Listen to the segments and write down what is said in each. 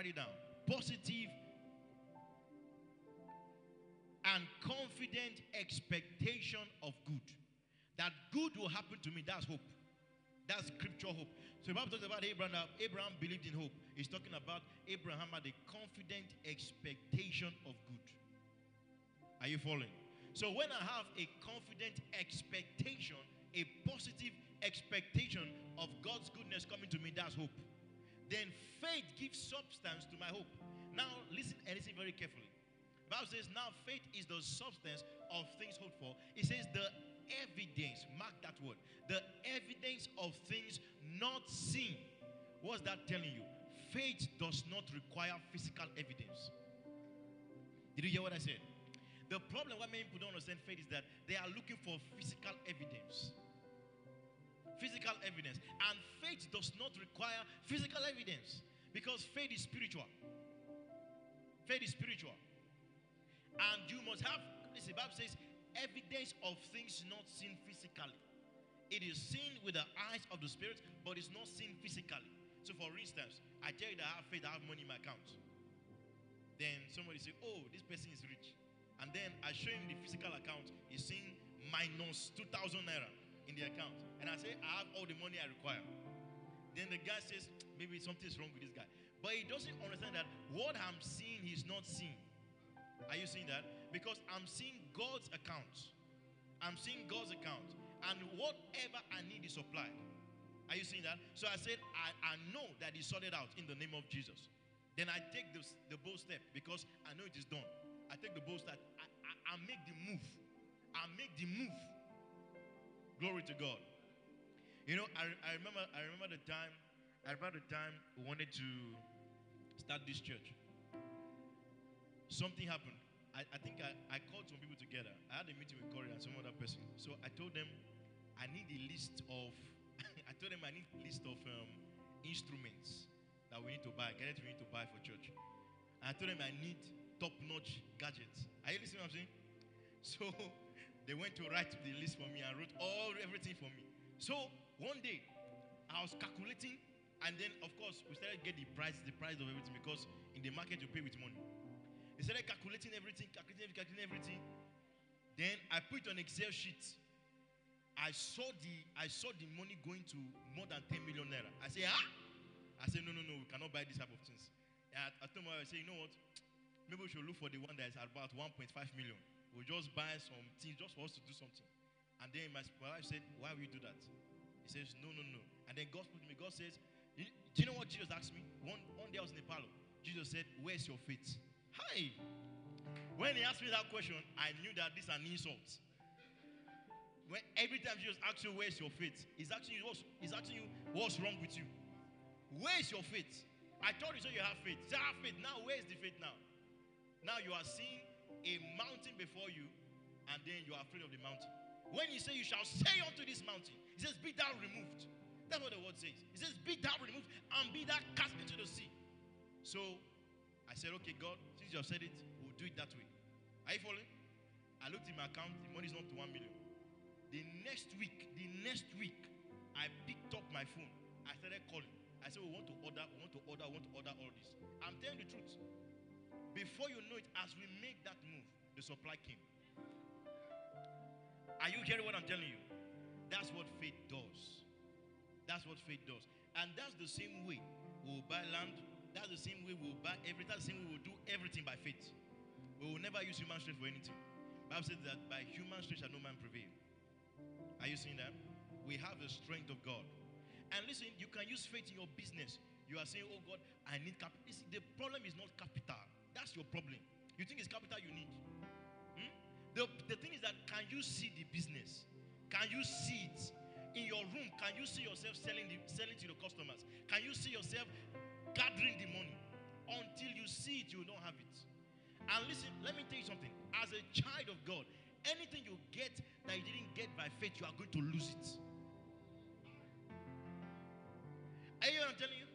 Write it down. Positive and confident expectation of good. That good will happen to me. That's hope. That's scripture hope. So the Bible talks about Abraham. Abraham believed in hope. He's talking about Abraham had a confident expectation of good. Are you following? So when I have a confident expectation, a positive expectation of God's goodness coming to me, that's hope. Then faith gives substance to my hope. Now listen and listen very carefully. The Bible says, now faith is the substance of things hoped for. It says the evidence, mark that word, the evidence of things not seen. What's that telling you? Faith does not require physical evidence. Did you hear what I said? The problem why many people don't understand faith is that they are looking for physical evidence. Physical evidence. And faith does not require physical evidence because faith is spiritual. Faith is spiritual. And you must have, listen, the Bible says, evidence of things not seen physically. It is seen with the eyes of the spirit, but it's not seen physically. So, for instance, I tell you that I have faith, I have money in my account. Then somebody say, Oh, this person is rich. And then I show him the physical account, he's seeing minus 2,000 naira in the account. And I say, I have all the money I require. Then the guy says, Maybe something's wrong with this guy. But he doesn't understand that what I'm seeing, he's not seeing. Are you seeing that? Because I'm seeing God's account. I'm seeing God's account. And whatever I need is supplied. Are you seeing that? So I said, I, I know that He sorted out in the name of Jesus. Then I take the, the bold step because I know it is done. I take the bold step. I, I, I make the move. I make the move. Glory to God. You know, I, I remember I remember the time I remember the time we wanted to start this church something happened. I, I think I, I called some people together. I had a meeting with Corey and some other person. So I told them I need a list of, I told them I need a list of um, instruments that we need to buy, gadgets we need to buy for church. And I told them I need top-notch gadgets. Are you listening what I'm saying? So they went to write the list for me and wrote all everything for me. So one day I was calculating, and then of course we started get the price, the price of everything because in the market you pay with money. He started calculating everything, calculating, calculating everything. Then I put on Excel sheet. I saw the I saw the money going to more than 10 million naira. I say, ah. I said, no, no, no, we cannot buy this type of things. I, I told my wife, I say, you know what? Maybe we should look for the one that is about 1.5 million. We'll just buy some things just for us to do something. And then my wife said, Why will you do that? He says, No, no, no. And then God spoke to me. God says, Do you know what Jesus asked me? One, one day I was in the parlor. Jesus said, Where's your faith? Hi. When he asked me that question, I knew that this is an insult. When every time Jesus asks you, Where's your faith? He's asking you, what's, he's asking you, What's wrong with you? Where's your faith? I told you so you have faith. Say, I have faith. Now, where's the faith now? Now you are seeing a mountain before you, and then you are afraid of the mountain. When you say, You shall say unto this mountain, he says, Be thou removed. That's what the word says. He says, Be thou removed and be thou cast into the sea. So I said, okay, God, since you have said it, we'll do it that way. Are you following? I looked in my account, the money is not to one million. The next week, the next week, I picked up my phone. I started calling. I said, we want to order, we want to order, we want to order all this. I'm telling the truth. Before you know it, as we make that move, the supply came. Are you hearing what I'm telling you? That's what faith does. That's what faith does. And that's the same way we'll buy land, that's the same way we'll buy everything. That's the same way we'll do everything by faith. We will never use human strength for anything. Bible says that by human strength shall no man prevail. Are you seeing that? We have the strength of God. And listen, you can use faith in your business. You are saying, Oh God, I need capital. The problem is not capital. That's your problem. You think it's capital you need. Hmm? The, the thing is that can you see the business? Can you see it? In your room, can you see yourself selling, the, selling to the customers? Can you see yourself gathering the money. Until you see it, you don't have it. And listen, let me tell you something. As a child of God, anything you get that you didn't get by faith, you are going to lose it. Are you what I'm telling you?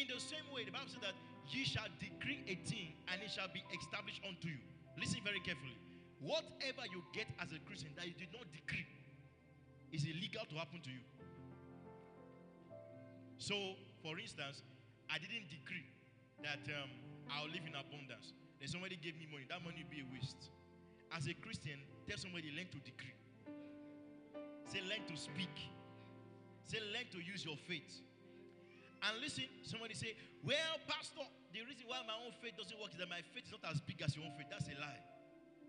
In the same way, the Bible says that ye shall decree a thing and it shall be established unto you. Listen very carefully. Whatever you get as a Christian that you did not decree is illegal to happen to you. So, for instance, I didn't decree that um, I'll live in abundance. Then somebody gave me money. That money will be a waste. As a Christian, tell somebody learn to decree. Say learn to speak. Say learn to use your faith. And listen, somebody say, Well, Pastor, the reason why my own faith doesn't work is that my faith is not as big as your own faith. That's a lie.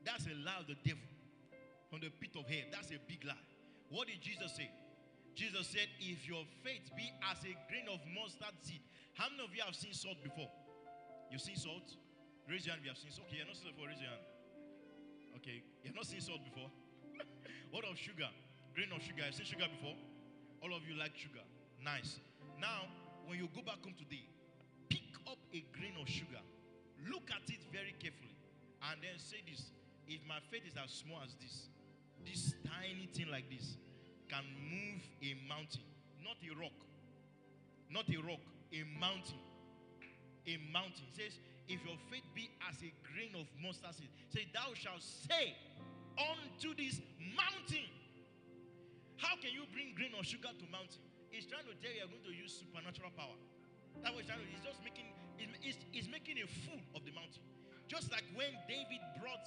That's a lie of the devil from the pit of hell. That's a big lie. What did Jesus say? Jesus said, If your faith be as a grain of mustard seed. How many of you have seen salt before? You've seen salt? Raise your hand if you have seen salt. Okay, you're not seen salt before. Raise your hand. Okay, you've not seen salt before. what of sugar? Grain of sugar. You've seen sugar before? All of you like sugar. Nice. Now, when you go back home today, pick up a grain of sugar, look at it very carefully, and then say this if my faith is as small as this, this tiny thing like this can move a mountain, not a rock, not a rock, a mountain. A mountain it says, if your faith be as a grain of mustard seed, say, Thou shalt say unto this mountain. How can you bring grain of sugar to mountain? He's trying to tell you you're going to use supernatural power. That was trying to, he's just making, he's, he's making a fool of the mountain. Just like when David brought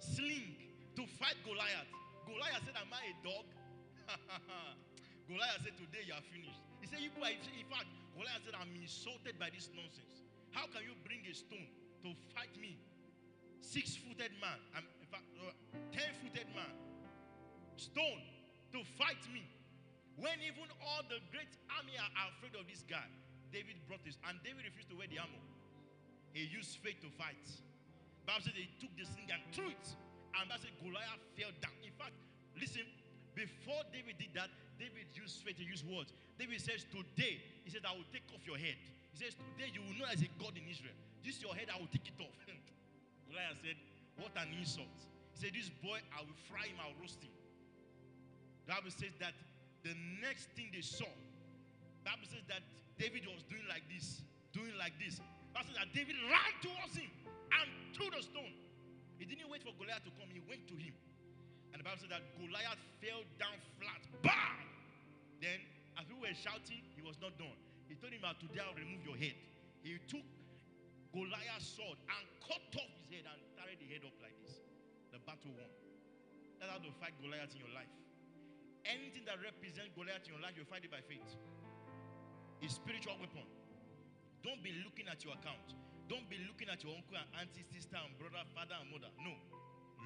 sling to fight Goliath. Goliath said, Am I a dog? Goliath said, Today you are finished. He said, you, In fact, Goliath said, I'm insulted by this nonsense. How can you bring a stone to fight me? Six footed man, I'm, in fact, uh, ten footed man, stone to fight me. When even all the great army are afraid of this guy, David brought this, and David refused to wear the armor. He used faith to fight. Bible says he took the sling and threw it, and that said Goliath fell down. In fact, listen, before David did that, David used faith to use words. David says, Today, he said, I will take off your head. He says, Today you will know as a God in Israel. This your head, I will take it off. Goliath said, What an insult. He said, This boy, I will fry him, I'll roast him. The Bible says that the next thing they saw, Bible says that David was doing like this, doing like this. Bible says that David ran towards him and threw the stone. He didn't wait for Goliath to come, he went to him. And the Bible says that Goliath fell down flat. Bam! Then, as we were shouting, he was not done. He told him, Today I'll remove your head. He took Goliath's sword and cut off his head and carried the head up like this. The battle won. That's how to fight Goliath in your life. Anything that represents Goliath in your life, you find it by faith. A spiritual weapon. Don't be looking at your account. Don't be looking at your uncle and auntie, sister and brother, father and mother. No.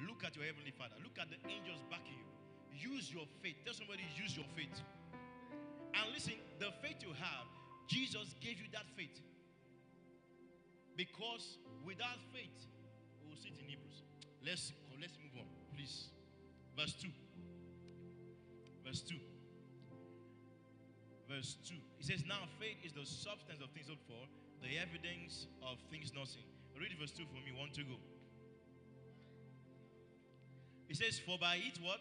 Look at your heavenly father. Look at the angels backing you. Use your faith. Tell somebody, use your faith. And listen, the faith you have, Jesus gave you that faith. Because without faith, we'll sit in Hebrews. Let's let's move on, please. Verse 2. Verse 2. Verse 2. He says, Now faith is the substance of things hoped for, the evidence of things not seen. Read verse 2 for me. One to go. He says, For by it what?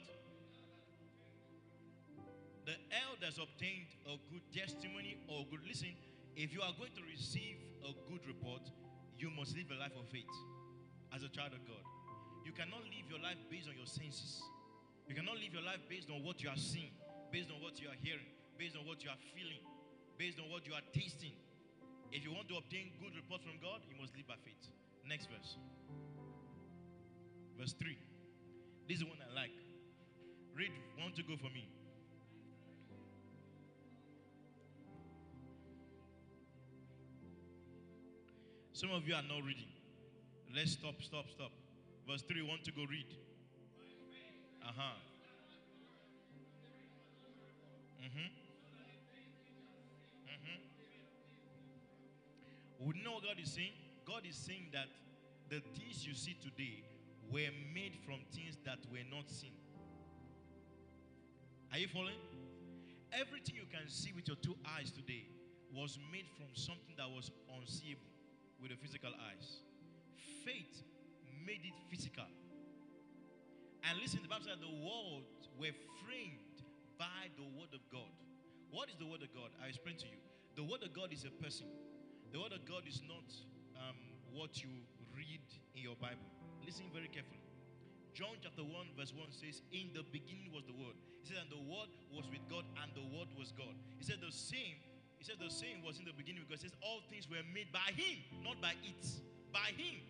The elders obtained a good testimony or good. Listen, if you are going to receive a good report, you must live a life of faith as a child of God. You cannot live your life based on your senses. You cannot live your life based on what you are seeing, based on what you are hearing, based on what you are feeling, based on what you are tasting. If you want to obtain good report from God, you must live by faith. Next verse. Verse 3. This is one I like. Read one to go for me. Some of you are not reading. Let's stop, stop, stop. Verse 3, want to go read. Uh huh. Mm-hmm. Mm-hmm. We know God is saying. God is saying that the things you see today were made from things that were not seen. Are you following? Everything you can see with your two eyes today was made from something that was unseeable with the physical eyes. Faith made it physical. And listen, the Bible says the world were framed by the word of God. What is the word of God? I explain to you. The word of God is a person. The word of God is not um, what you read in your Bible. Listen very carefully. John chapter 1, verse 1 says, In the beginning was the word. He said, And the word was with God, and the word was God. He said, The same, he said, the same was in the beginning because it says all things were made by him, not by it. By him.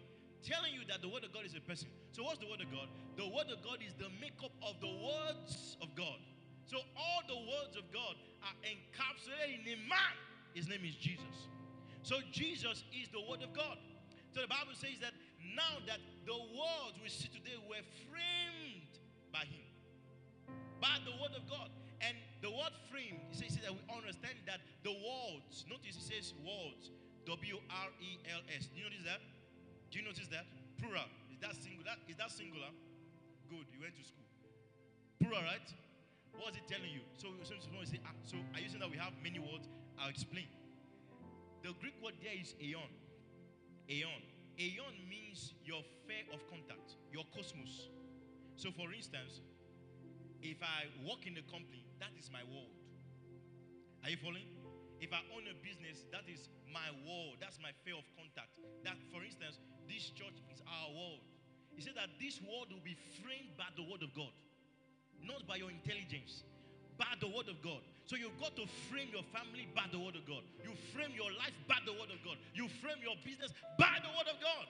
Telling you that the word of God is a person. So what's the word of God? The word of God is the makeup of the words of God. So all the words of God are encapsulated in a man. His name is Jesus. So Jesus is the word of God. So the Bible says that now that the words we see today were framed by him. By the word of God. And the word frame, he says, that we understand that the words, notice he says words, W R E L S. You notice that? Do you notice that? Plural. Is that singular? Is that singular? Good. You went to school. Plural, right? What is it telling you? So, so, so, say, ah, so are you saying that we have many words? I'll explain. The Greek word there is aeon. Aeon. Aeon means your sphere of contact, your cosmos. So, for instance, if I work in a company, that is my world. Are you following? If I own a business, that is my world. That's my sphere of contact. That, for instance, this church is our world. He said that this world will be framed by the word of God, not by your intelligence, by the word of God. So you've got to frame your family by the word of God. You frame your life by the word of God. You frame your business by the word of God.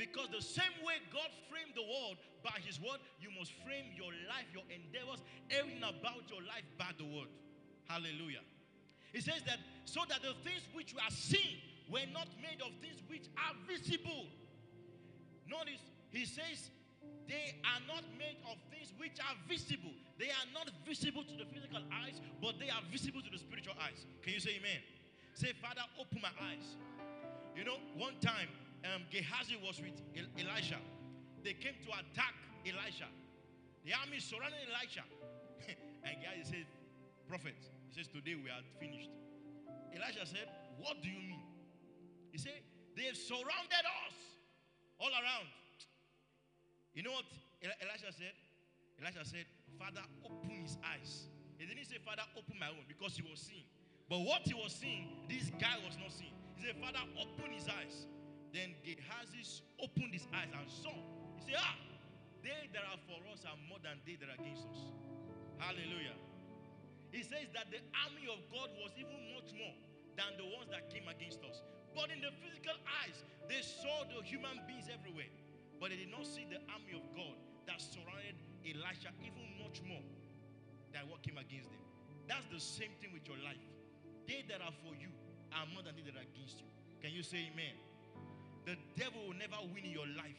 Because the same way God framed the world by His word, you must frame your life, your endeavors, everything about your life by the word. Hallelujah. He says that so that the things which we are seeing were not made of things which are visible. Notice, he says, they are not made of things which are visible. They are not visible to the physical eyes, but they are visible to the spiritual eyes. Can you say amen? Say, Father, open my eyes. You know, one time um, Gehazi was with Elisha. They came to attack Elisha. The army surrounded Elisha. and Gehazi said, Prophet, he says, Today we are finished. Elisha said, What do you mean? He said, They've surrounded us all around. You know what Elisha said? Elisha said, Father, open his eyes. He didn't say, Father, open my own because he was seeing. But what he was seeing, this guy was not seeing. He said, Father, open his eyes. Then Gehazi opened his eyes and saw. He said, Ah, they that are for us are more than they that are against us. Hallelujah. He says that the army of God was even much more than the ones that came against us. But in the physical eyes, they saw the human beings everywhere. But they did not see the army of God that surrounded Elisha even much more than what came against them. That's the same thing with your life. They that are for you are more than they that are against you. Can you say amen? The devil will never win in your life.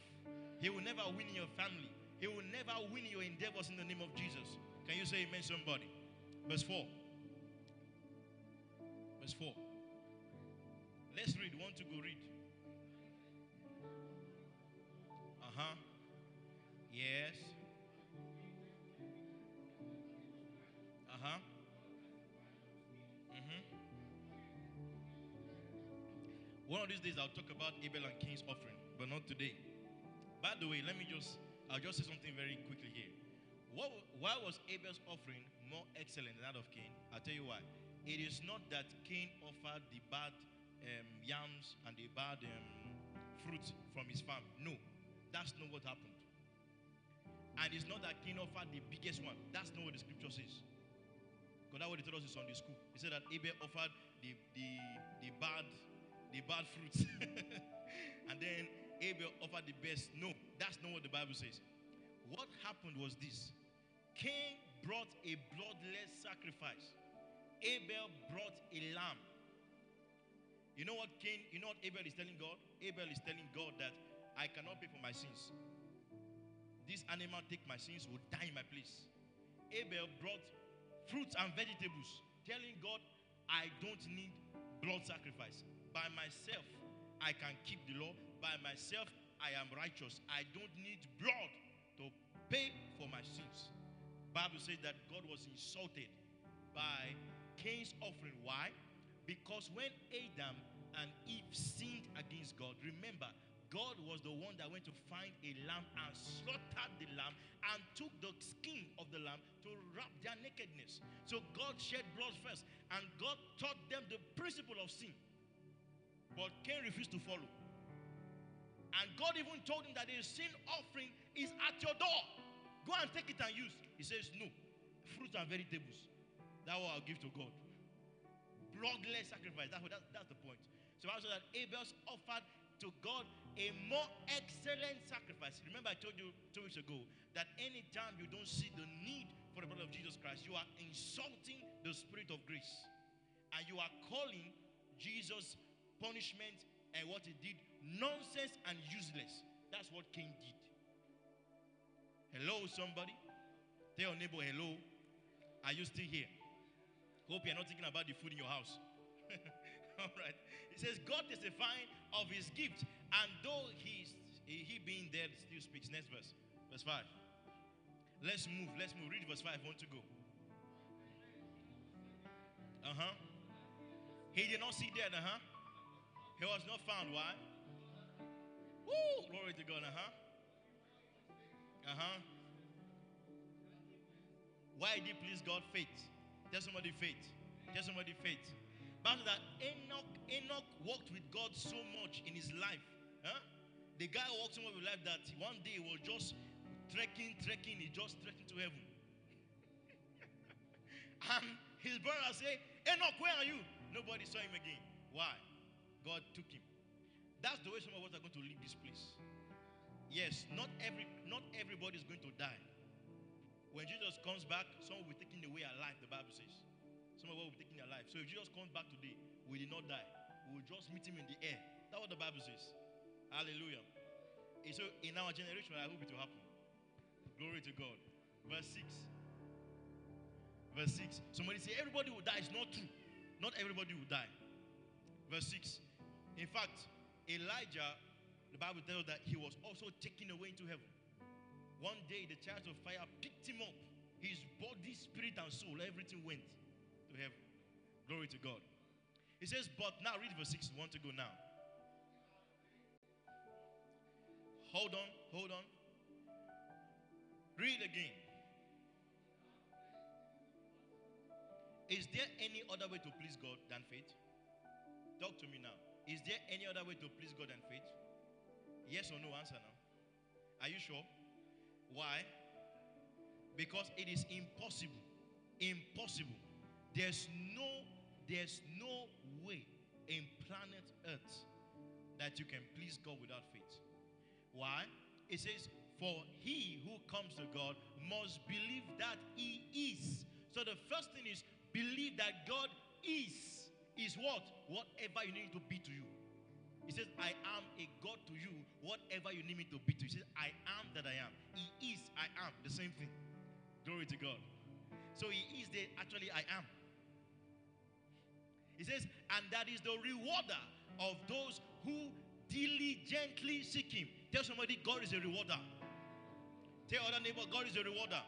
He will never win in your family. He will never win in your endeavors in the name of Jesus. Can you say amen, somebody? Verse 4. Verse 4. Let's read. Want to go read? Uh huh. Yes. Uh huh. Mhm. One of these days I'll talk about Abel and Cain's offering, but not today. By the way, let me just, I'll just say something very quickly here. What, why was Abel's offering more excellent than that of Cain? I'll tell you why. It is not that Cain offered the bad um, yams and the bad um, fruit from his farm. No, that's not what happened. And it's not that Cain offered the biggest one. That's not what the scripture says. Because that's what they told us in Sunday school. He said that Abel offered the, the, the bad the bad fruits. and then Abel offered the best. No, that's not what the Bible says. What happened was this Cain brought a bloodless sacrifice, Abel brought a lamb. You know what Cain, you know what Abel is telling God? Abel is telling God that I cannot pay for my sins. This animal take my sins will die in my place. Abel brought fruits and vegetables, telling God, I don't need blood sacrifice. By myself, I can keep the law. By myself, I am righteous. I don't need blood to pay for my sins. Bible says that God was insulted by Cain's offering. Why? Because when Adam and Eve sinned against God, remember, God was the one that went to find a lamb and slaughtered the lamb and took the skin of the lamb to wrap their nakedness. So God shed blood first and God taught them the principle of sin. But Cain refused to follow. And God even told him that the sin offering is at your door. Go and take it and use. He says, No. Fruits and vegetables. That what I'll give to God. bloodless sacrifice. That's, that's the point. So I said that Abel's offered to God a more excellent sacrifice. Remember, I told you two weeks ago that anytime you don't see the need for the blood of Jesus Christ, you are insulting the spirit of grace. And you are calling Jesus' punishment and what he did nonsense and useless. That's what Cain did. Hello, somebody. Tell your neighbor, hello. Are you still here? Hope you're not thinking about the food in your house. All right. It says, God testifying of his gift, and though he's, he, he being dead still speaks. Next verse. Verse 5. Let's move. Let's move. Read verse 5. I want to go. Uh huh. He did not see dead. Uh huh. He was not found. Why? Woo! Glory to God. Uh huh. Uh huh. Why did please God? Faith. Tell somebody faith. Tell somebody faith. But that Enoch, Enoch walked with God so much in his life. Huh? The guy walked so much with life that one day he was just trekking, trekking, he just trekking to heaven. and his brother said, Enoch, where are you? Nobody saw him again. Why? God took him. That's the way some of us are going to leave this place. Yes, not every not everybody is going to die. When Jesus comes back, some will be taken away alive, the Bible says. Some will be taken alive. So if Jesus comes back today, we did not die. We will just meet him in the air. That's what the Bible says. Hallelujah. And so in our generation, I hope it will happen. Glory to God. Verse 6. Verse 6. Somebody say, everybody will die. It's not true. Not everybody will die. Verse 6. In fact, Elijah, the Bible tells that he was also taken away into heaven. One day, the charge of fire picked him up. His body, spirit, and soul, everything went to heaven. Glory to God. He says, but now read verse 6. want to go now. Hold on, hold on. Read again. Is there any other way to please God than faith? Talk to me now. Is there any other way to please God than faith? Yes or no? Answer now. Are you sure? Why? Because it is impossible. Impossible. There's no there's no way in planet Earth that you can please God without faith. Why? It says, For he who comes to God must believe that he is. So the first thing is believe that God is. Is what? Whatever you need to be to you. He says, I am a God to you, whatever you need me to be to. He says, I am that I am. He is, I am. The same thing. Glory to God. So he is the actually I am. He says, and that is the rewarder of those who diligently seek him. Tell somebody, God is a rewarder. Tell other neighbor, God is a rewarder.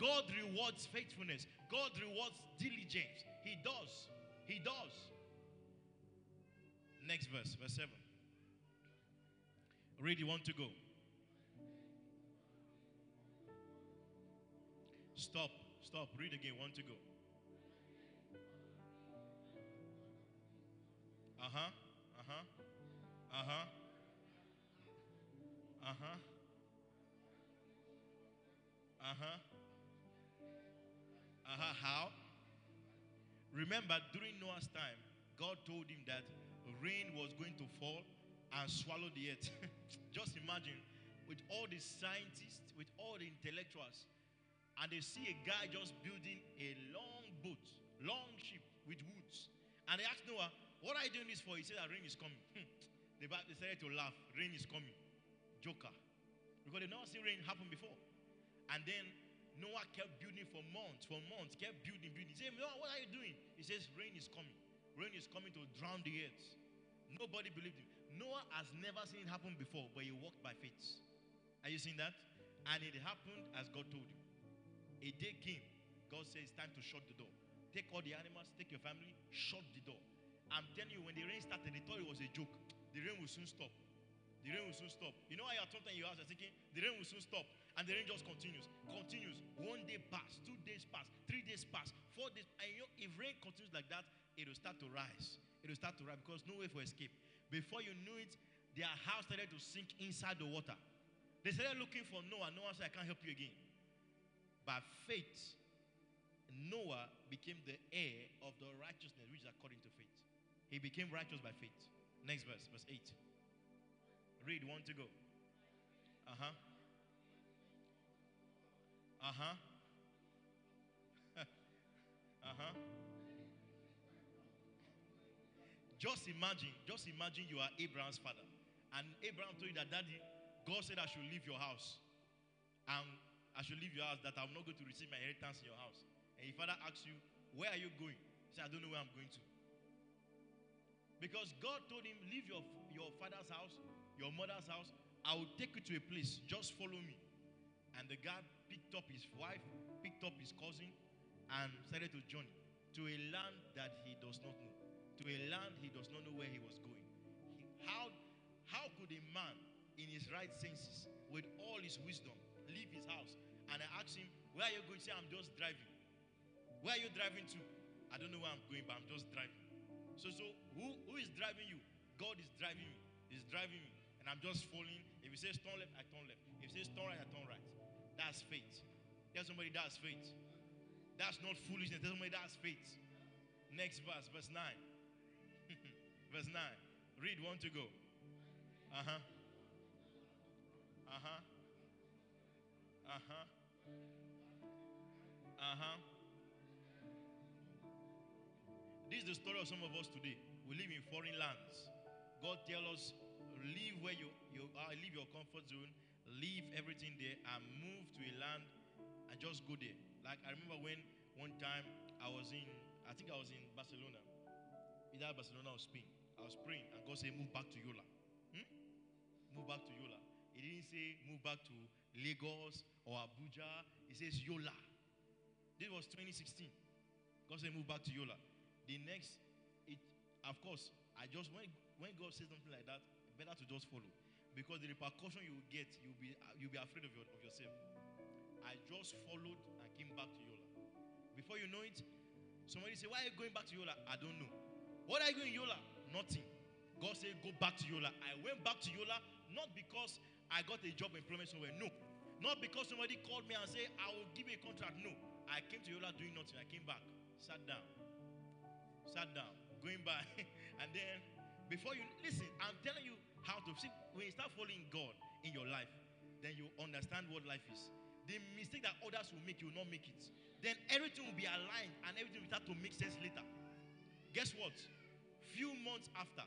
God rewards faithfulness. God rewards diligence. He does. He does. Next verse, verse 7. Read, you want to go. Stop, stop. Read again, want to go. Uh huh, uh huh, uh huh, uh huh, uh huh, uh huh. How? Remember, during Noah's time, God told him that rain was going to fall and swallow the earth. Just imagine, with all the scientists, with all the intellectuals, and they see a guy just building a long boat, long ship with woods. And they ask Noah, What are you doing this for? He said that rain is coming. they decided to laugh. Rain is coming. Joker. Because they never seen rain happen before. And then Noah kept building for months, for months, kept building, building. He said, Noah, what are you doing? He says, Rain is coming. Rain is coming to drown the earth. Nobody believed him. Noah has never seen it happen before, but he walked by faith. Are you seeing that? And it happened as God told him. A day came. God says, It's time to shut the door. Take all the animals, take your family, shut the door. I'm telling you, when the rain started, they thought it was a joke. The rain will soon stop. The rain will soon stop. You know how you're sometimes you are thinking, the rain will soon stop. And the rain just continues. Continues. One day pass, two days pass, three days pass, four days. And you know, if rain continues like that, it will start to rise. It will start to rise because no way for escape. Before you knew it, their house started to sink inside the water. They started looking for Noah. Noah said, I can't help you again. By faith, Noah became the heir of the righteousness which is according to faith. He became righteous by faith. Next verse, verse 8. Read one to go. Uh huh. Uh huh. Just imagine, just imagine you are Abraham's father. And Abraham told you that, Daddy, God said I should leave your house. And I should leave your house, that I'm not going to receive my inheritance in your house. And your father asks you, Where are you going? Said, I don't know where I'm going to. Because God told him, Leave your, your father's house, your mother's house. I will take you to a place. Just follow me. And the guy picked up his wife, picked up his cousin, and started to journey to a land that he does not know. To a land he does not know where he was going. He, how, how could a man in his right senses, with all his wisdom, leave his house? And I asked him, Where are you going? He said, I'm just driving. Where are you driving to? I don't know where I'm going, but I'm just driving. So, so who, who is driving you? God is driving me. He's driving me. And I'm just following. If he says turn left, I turn left. If he says turn right, I turn right. That's faith. Tell somebody that's faith. That's not foolishness. Tell somebody that's faith. Next verse, verse 9. Verse 9. Read one to go. Uh huh. Uh huh. Uh huh. Uh huh. This is the story of some of us today. We live in foreign lands. God tell us, leave where you, you are, leave your comfort zone, leave everything there, and move to a land and just go there. Like I remember when one time I was in, I think I was in Barcelona, either Barcelona or Spain. I was praying, and God said, move back to Yola. Hmm? Move back to Yola. He didn't say move back to Lagos or Abuja. He says Yola. This was 2016. God said, move back to Yola. The next, it, of course, I just when when God says something like that, better to just follow, because the repercussion you will get, you'll be you'll be afraid of, your, of yourself. I just followed and came back to Yola. Before you know it, somebody say, "Why are you going back to Yola?" I don't know. What are you going Yola? Nothing. God said, "Go back to Yola." I went back to Yola not because I got a job employment somewhere. No, not because somebody called me and said, "I will give you a contract." No, I came to Yola doing nothing. I came back, sat down sat down, going by, and then before you listen, I'm telling you how to see when you start following God in your life, then you understand what life is. The mistake that others will make, you will not make it. Then everything will be aligned and everything will start to make sense later. Guess what? Few months after,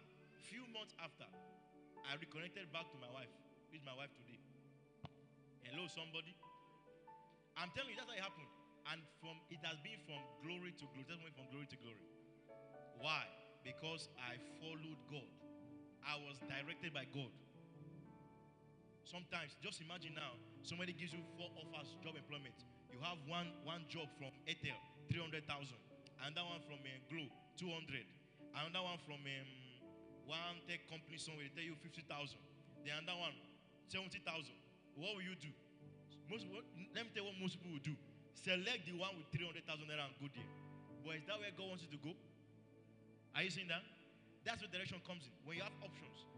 few months after, I reconnected back to my wife. With my wife today. Hello, somebody. I'm telling you, that's how it happened. And from it has been from glory to glory. That's from glory to glory. Why? Because I followed God. I was directed by God. Sometimes, just imagine now, somebody gives you four offers, job employment. You have one one job from Airtel, 300,000. And that one from uh, Glo, 200. Another one from um, one tech company somewhere, they tell you 50,000. The other one, 70,000. What will you do? Most, what, let me tell you what most people will do. Select the one with 300,000 naira and go there. But is that where God wants you to go? Are you seeing that? That's where the direction comes in. When you have options,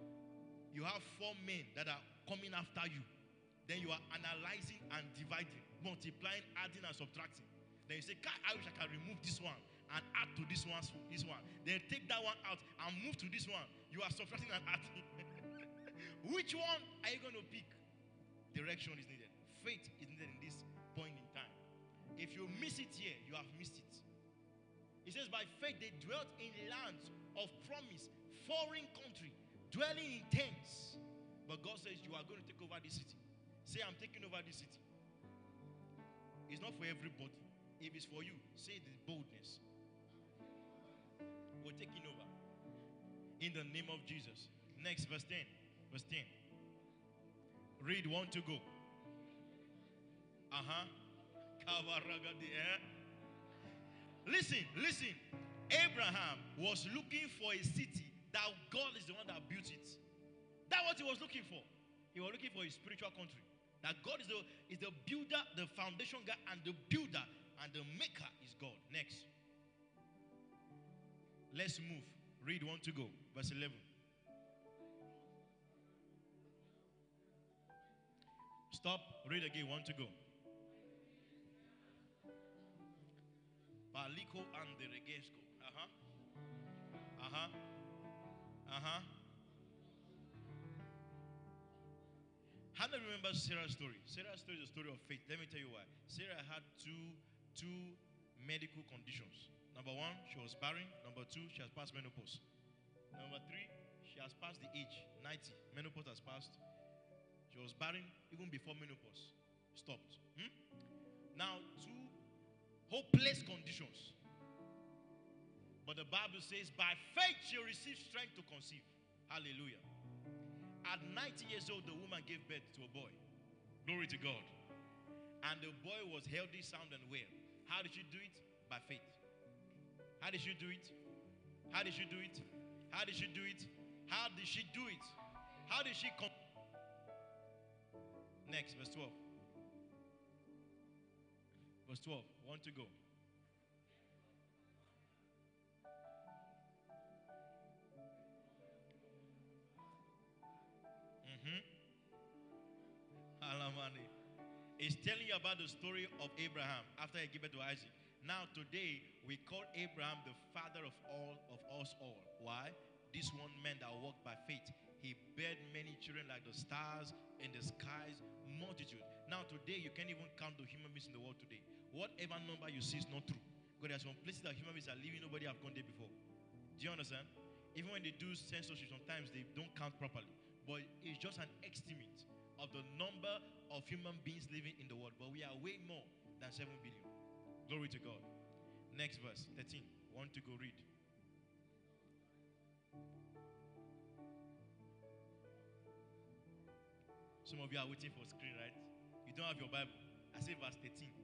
you have four men that are coming after you. Then you are analyzing and dividing, multiplying, adding, and subtracting. Then you say, I wish I can remove this one and add to this one, this one. Then take that one out and move to this one. You are subtracting and adding. Which one are you going to pick? Direction is needed. Faith is needed in this point in time. If you miss it here, you have missed it. He says, By faith they dwelt in lands of promise, foreign country, dwelling in tents. But God says, You are going to take over this city. Say, I'm taking over this city. It's not for everybody. If it's for you, say the boldness. We're taking over. In the name of Jesus. Next, verse 10. Verse 10. Read one to go. Uh huh. Listen, listen. Abraham was looking for a city that God is the one that built it. That's what he was looking for. He was looking for a spiritual country. That God is the, is the builder, the foundation guy, and the builder, and the maker is God. Next. Let's move. Read one to go. Verse 11. Stop. Read again. One to go. Maliko and the Regesco. Uh huh. Uh huh. Uh huh. How do you remember Sarah's story? Sarah's story is a story of faith. Let me tell you why. Sarah had two two medical conditions. Number one, she was barren. Number two, she has passed menopause. Number three, she has passed the age 90. Menopause has passed. She was barren even before menopause stopped. Hmm? Now, two hopeless conditions. But the Bible says, by faith she received strength to conceive. Hallelujah. At 90 years old, the woman gave birth to a boy. Glory to God. And the boy was healthy, sound, and well. How did she do it? By faith. How did she do it? How did she do it? How did she do it? How did she do it? How did she come? Next, verse 12. Verse 12. One to go. Mm-hmm. Alamani. It's telling you about the story of Abraham after he gave it to Isaac. Now, today, we call Abraham the father of all of us all. Why? This one man that walked by faith. He bear many children like the stars in the skies, multitude. Now, today, you can't even count the human beings in the world today. Whatever number you see is not true. Because there's some places that human beings are living, nobody have gone there before. Do you understand? Even when they do censorship, sometimes they don't count properly but it's just an estimate of the number of human beings living in the world. But we are way more than 7 billion. Glory to God. Next verse 13. Want to go read. Some of you are waiting for screen, right? You don't have your Bible. I say verse 13.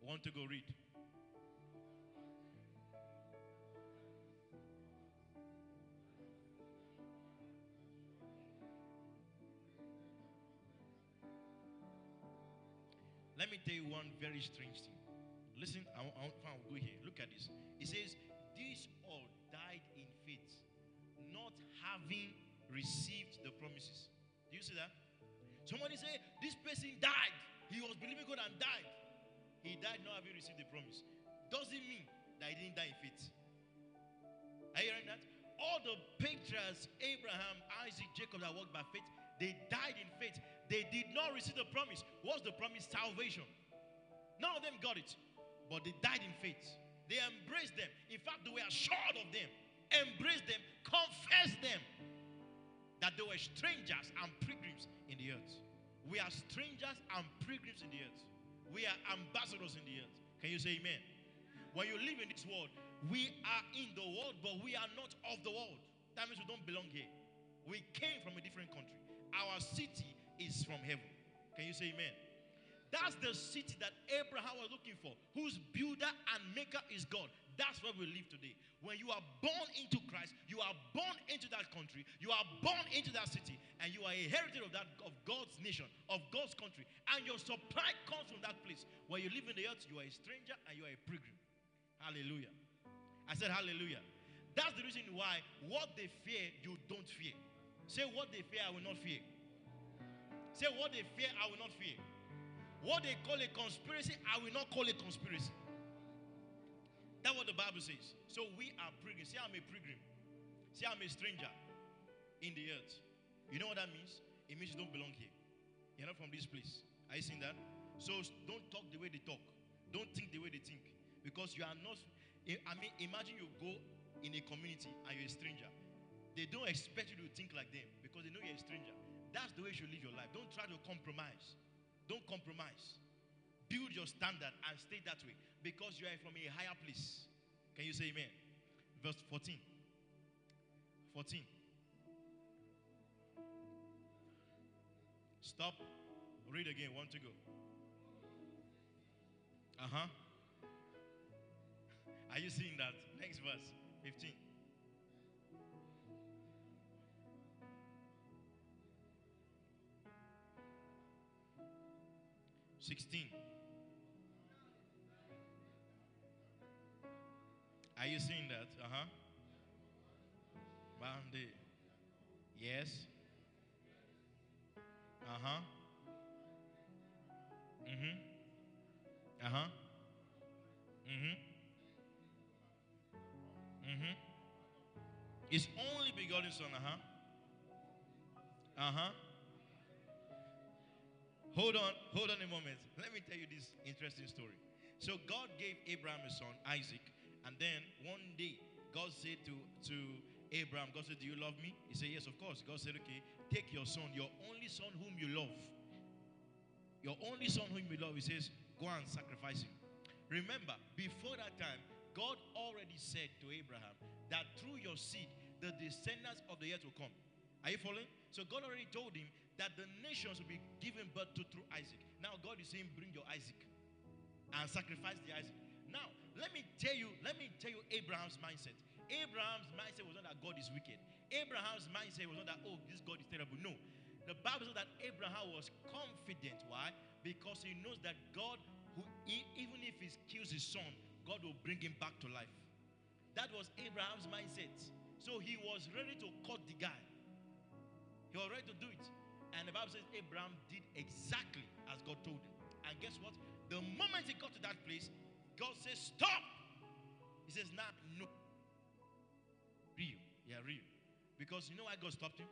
Want to go read. Let me tell you one very strange thing. Listen, I, I, I will go here. Look at this. It says, These all died in faith, not having received the promises. Do you see that? Somebody say, This person died. He was believing God and died. He died not having received the promise. Doesn't mean that he didn't die in faith. Are you hearing that? All the patriarchs, Abraham, Isaac, Jacob, that walked by faith, they died in faith. They did not receive the promise. What's the promise? Salvation. None of them got it, but they died in faith. They embraced them. In fact, they were assured of them, embraced them, confessed them that they were strangers and pilgrims in the earth. We are strangers and pilgrims in the earth. We are ambassadors in the earth. Can you say amen? When you live in this world, we are in the world, but we are not of the world. That means we don't belong here. We came from a different country. Our city is from heaven. Can you say amen? That's the city that Abraham was looking for, whose builder and maker is God. That's where we live today. When you are born into Christ, you are born into that country, you are born into that city, and you are a heritage of that of God's nation, of God's country, and your supply comes from that place. When you live in the earth, you are a stranger and you are a pilgrim. Hallelujah. I said hallelujah. That's the reason why what they fear, you don't fear. Say what they fear, I will not fear. Say what they fear, I will not fear. What they call a conspiracy, I will not call a conspiracy. That's what the Bible says. So we are pilgrims. Say I'm a pilgrim. Say I'm a stranger in the earth. You know what that means? It means you don't belong here. You're not from this place. Are you seeing that? So don't talk the way they talk. Don't think the way they think. Because you are not. I mean, imagine you go in a community and you're a stranger. They don't expect you to think like them because they know you're a stranger. That's the way you should live your life. Don't try to compromise. Don't compromise. Build your standard and stay that way because you are from a higher place. Can you say amen? Verse 14. 14. Stop. Read again. One to go. Uh huh. Are you seeing that? Next verse. 15. 16. Are you seeing that? Uh huh. Boundy. Yes. Uh huh. Mm hmm. Uh huh. Mm hmm. His only begotten son. Uh huh. Uh huh. Hold on, hold on a moment. Let me tell you this interesting story. So God gave Abraham a son, Isaac, and then one day God said to to Abraham, God said, "Do you love me?" He said, "Yes, of course." God said, "Okay, take your son, your only son whom you love, your only son whom you love." He says, "Go and sacrifice him." Remember, before that time, God already said to Abraham that through your seed, the descendants of the earth will come. Are you following? So God already told him that the nations will be given birth to through Isaac. Now God is saying, bring your Isaac and sacrifice the Isaac. Now, let me tell you, let me tell you Abraham's mindset. Abraham's mindset was not that God is wicked. Abraham's mindset was not that, oh, this God is terrible. No. The Bible says that Abraham was confident. Why? Because he knows that God, who even if he kills his son, God will bring him back to life. That was Abraham's mindset. So he was ready to cut the guy. He was ready to do it. And the Bible says Abraham did exactly as God told him. And guess what? The moment he got to that place, God says, Stop. He says, Nah, no. Real. Yeah, real. Because you know why God stopped him?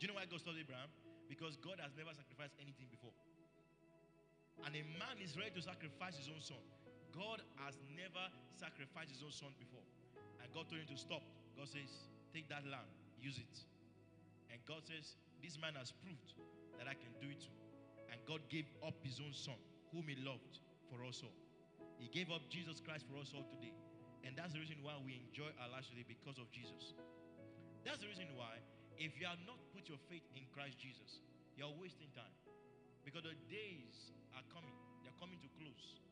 Do you know why God stopped Abraham? Because God has never sacrificed anything before. And a man is ready to sacrifice his own son. God has never sacrificed his own son before. And God told him to stop. God says, Take that lamb, use it. And God says, This man has proved that I can do it too. And God gave up his own son, whom he loved, for us all. He gave up Jesus Christ for us all today. And that's the reason why we enjoy our lives today because of Jesus. That's the reason why, if you have not put your faith in Christ Jesus, you're wasting time. Because the days are coming, they're coming to close.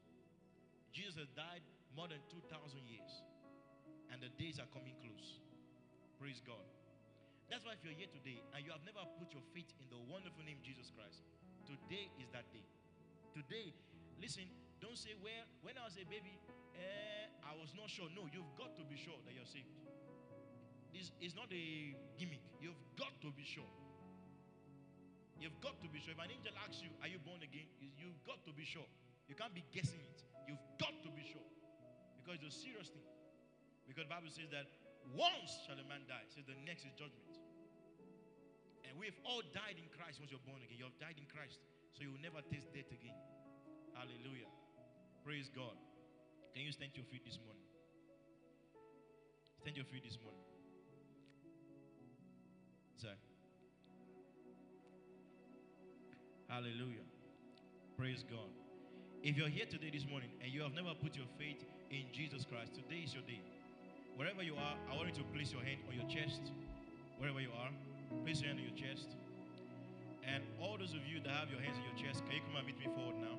Jesus has died more than 2,000 years, and the days are coming close. Praise God. That's why if you're here today and you have never put your faith in the wonderful name Jesus Christ, today is that day. Today, listen, don't say, well, when I was a baby, eh, I was not sure. No, you've got to be sure that you're saved. This is not a gimmick. You've got to be sure. You've got to be sure. If an angel asks you, Are you born again? You've got to be sure. You can't be guessing it. You've got to be sure. Because it's a serious thing. Because the Bible says that once shall a man die. Says the next is judgment. And we've all died in Christ once you're born again. You have died in Christ. So you will never taste death again. Hallelujah. Praise God. Can you stand to your feet this morning? Stand to your feet this morning. Sir. Hallelujah. Praise God. If you're here today this morning and you have never put your faith in Jesus Christ, today is your day. Wherever you are, I want you to place your hand on your chest. Wherever you are. Place your hand on your chest. And all those of you that have your hands on your chest, can you come and meet me forward now?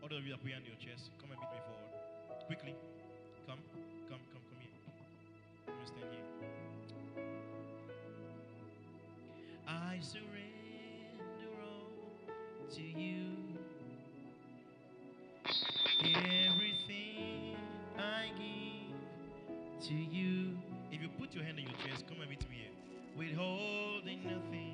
All those of you that put your hand on your chest, come and meet me forward. Quickly. Come, come, come, come here. Come and stand here. I surrender all to you. To you. If you put your hand on your chest, come and meet me here withholding nothing.